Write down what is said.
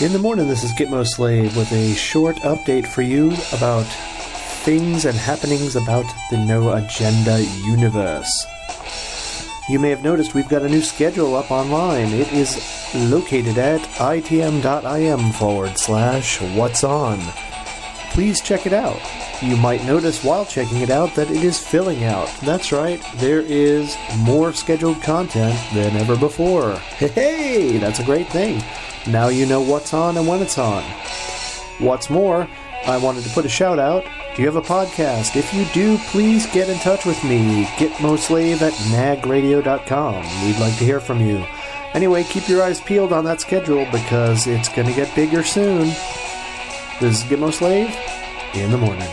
In the morning, this is Gitmo Slave with a short update for you about things and happenings about the No Agenda universe. You may have noticed we've got a new schedule up online. It is located at itm.im forward slash what's on. Please check it out. You might notice while checking it out that it is filling out. That's right, there is more scheduled content than ever before. Hey, that's a great thing. Now you know what's on and when it's on. What's more, I wanted to put a shout out. Do you have a podcast? If you do, please get in touch with me. Gitmoslave at nagradio.com. We'd like to hear from you. Anyway, keep your eyes peeled on that schedule because it's going to get bigger soon. This is Gitmo Slave in the morning.